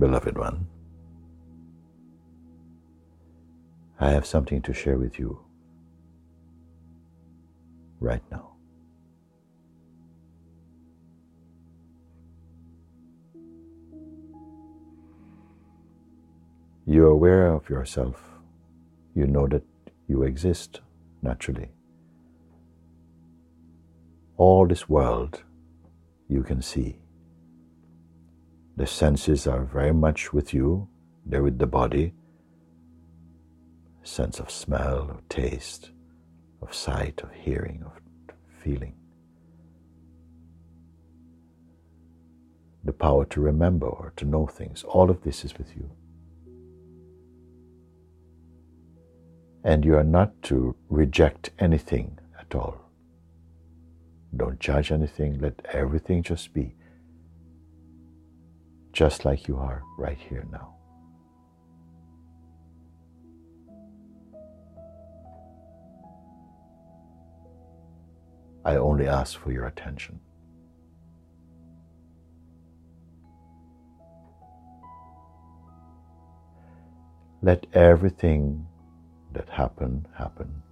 beloved one, I have something to share with you right now. You're aware of yourself. You know that you exist naturally. All this world you can see. The senses are very much with you, they're with the body. Sense of smell, of taste, of sight, of hearing, of feeling. The power to remember or to know things, all of this is with you. And you are not to reject anything at all. Don't judge anything, let everything just be, just like you are right here now. I only ask for your attention. Let everything that happen happen.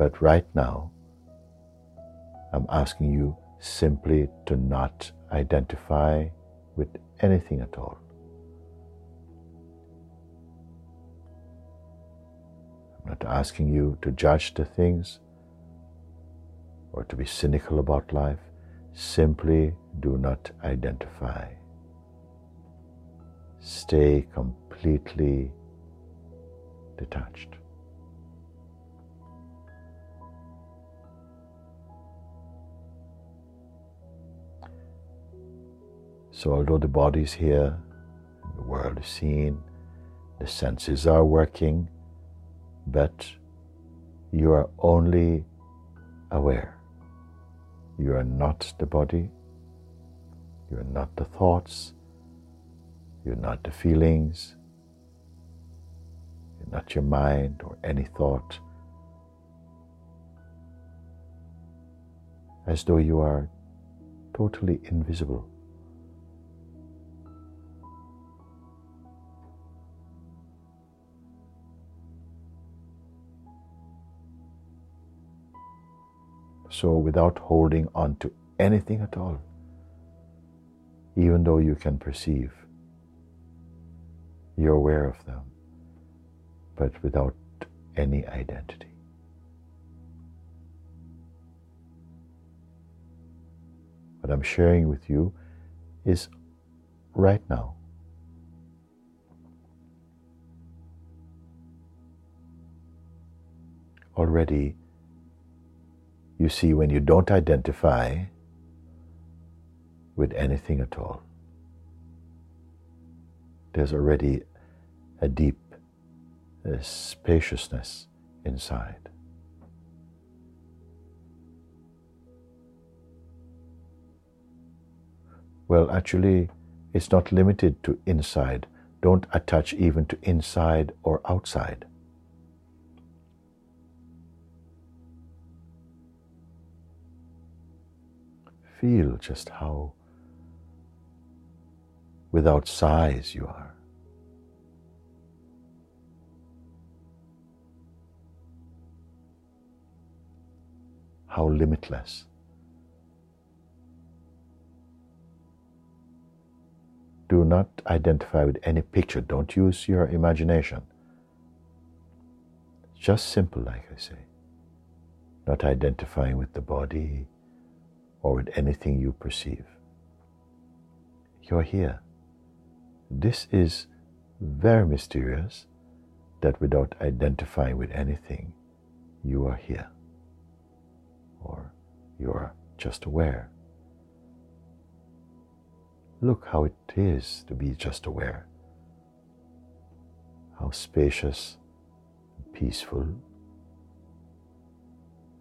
But right now, I'm asking you simply to not identify with anything at all. I'm not asking you to judge the things or to be cynical about life. Simply do not identify. Stay completely detached. So, although the body is here, the world is seen, the senses are working, but you are only aware. You are not the body, you are not the thoughts, you're not the feelings, you're not your mind or any thought. As though you are totally invisible. So without holding on to anything at all, even though you can perceive. You're aware of them, but without any identity. What I'm sharing with you is right now. Already you see when you don't identify with anything at all. There's already a deep a spaciousness inside. Well, actually, it's not limited to inside. Don't attach even to inside or outside. Feel just how without size you are. How limitless. Do not identify with any picture. Don't use your imagination. Just simple, like I say. Not identifying with the body, or with anything you perceive. You're here. This is very mysterious that without identifying with anything, you are here. Or you are just aware. Look how it is to be just aware. How spacious, peaceful,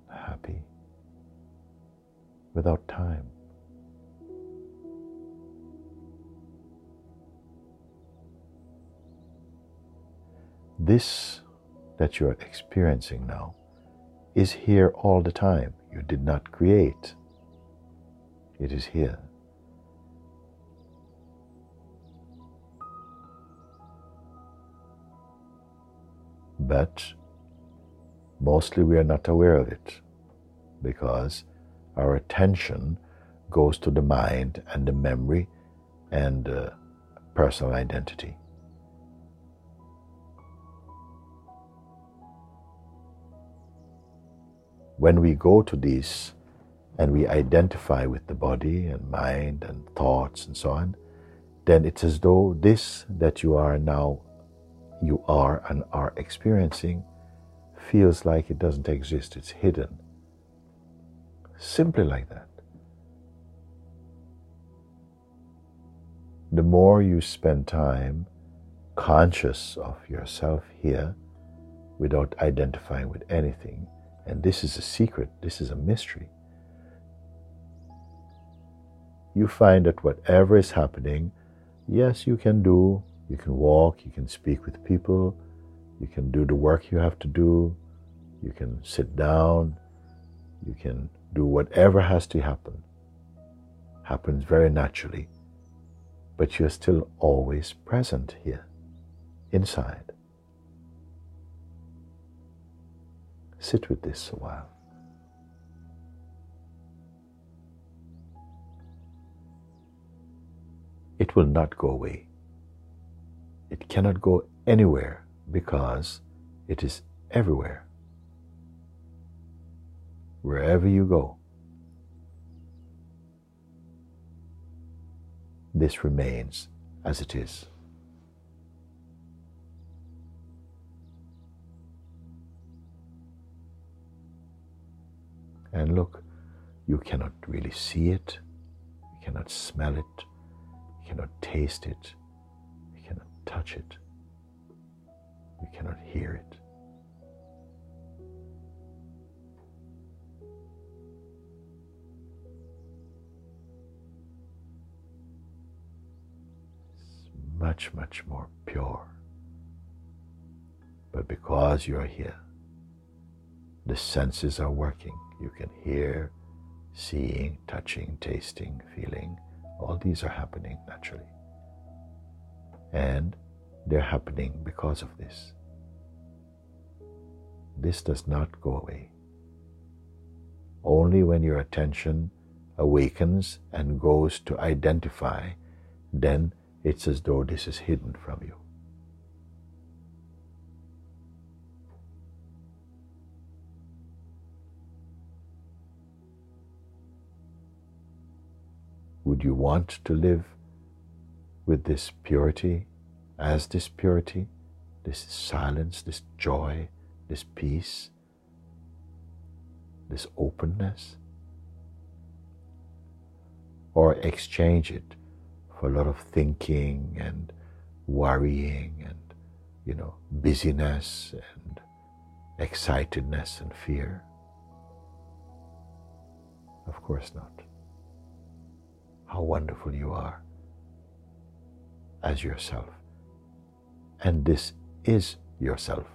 happy without time. This that you are experiencing now is here all the time. You did not create. It is here. But mostly we are not aware of it because our attention goes to the mind and the memory and uh, personal identity. When we go to these and we identify with the body and mind and thoughts and so on, then it's as though this that you are now, you are and are experiencing, feels like it doesn't exist, it's hidden. Simply like that. The more you spend time conscious of yourself here without identifying with anything, and this is a secret, this is a mystery you find that whatever is happening, yes, you can do, you can walk, you can speak with people, you can do the work you have to do, you can sit down, you can do whatever has to happen. Happens very naturally, but you're still always present here, inside. Sit with this a while. it will not go away. It cannot go anywhere because it is everywhere. Wherever you go, this remains as it is. And look, you cannot really see it, you cannot smell it, you cannot taste it, you cannot touch it, you cannot hear it. Much, much more pure. But because you're here, the senses are working. You can hear, seeing, touching, tasting, feeling all these are happening naturally. And they're happening because of this. This does not go away. Only when your attention awakens and goes to identify, then it's as though this is hidden from you. Would you want to live with this purity, as this purity, this silence, this joy, this peace, this openness? Or exchange it for a lot of thinking and worrying and, you know, busyness and excitedness and fear? Of course not how wonderful you are as yourself. And this is yourself.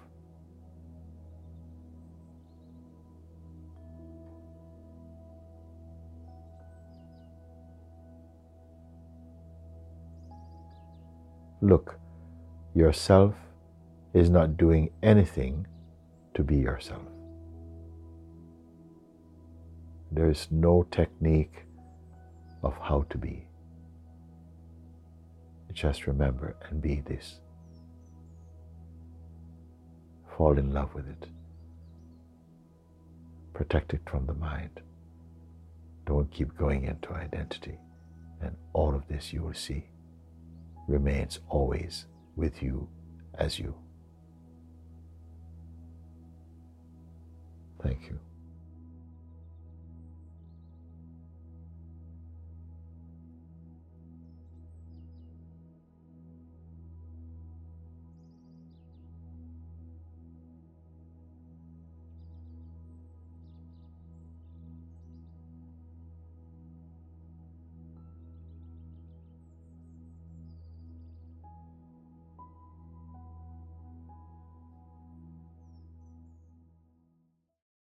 Look, yourself is not doing anything to be yourself. There is no technique of how to be. Just remember and be this. Fall in love with it. Protect it from the mind. Don't keep going into identity. And all of this you will see remains always with you as you. Thank you.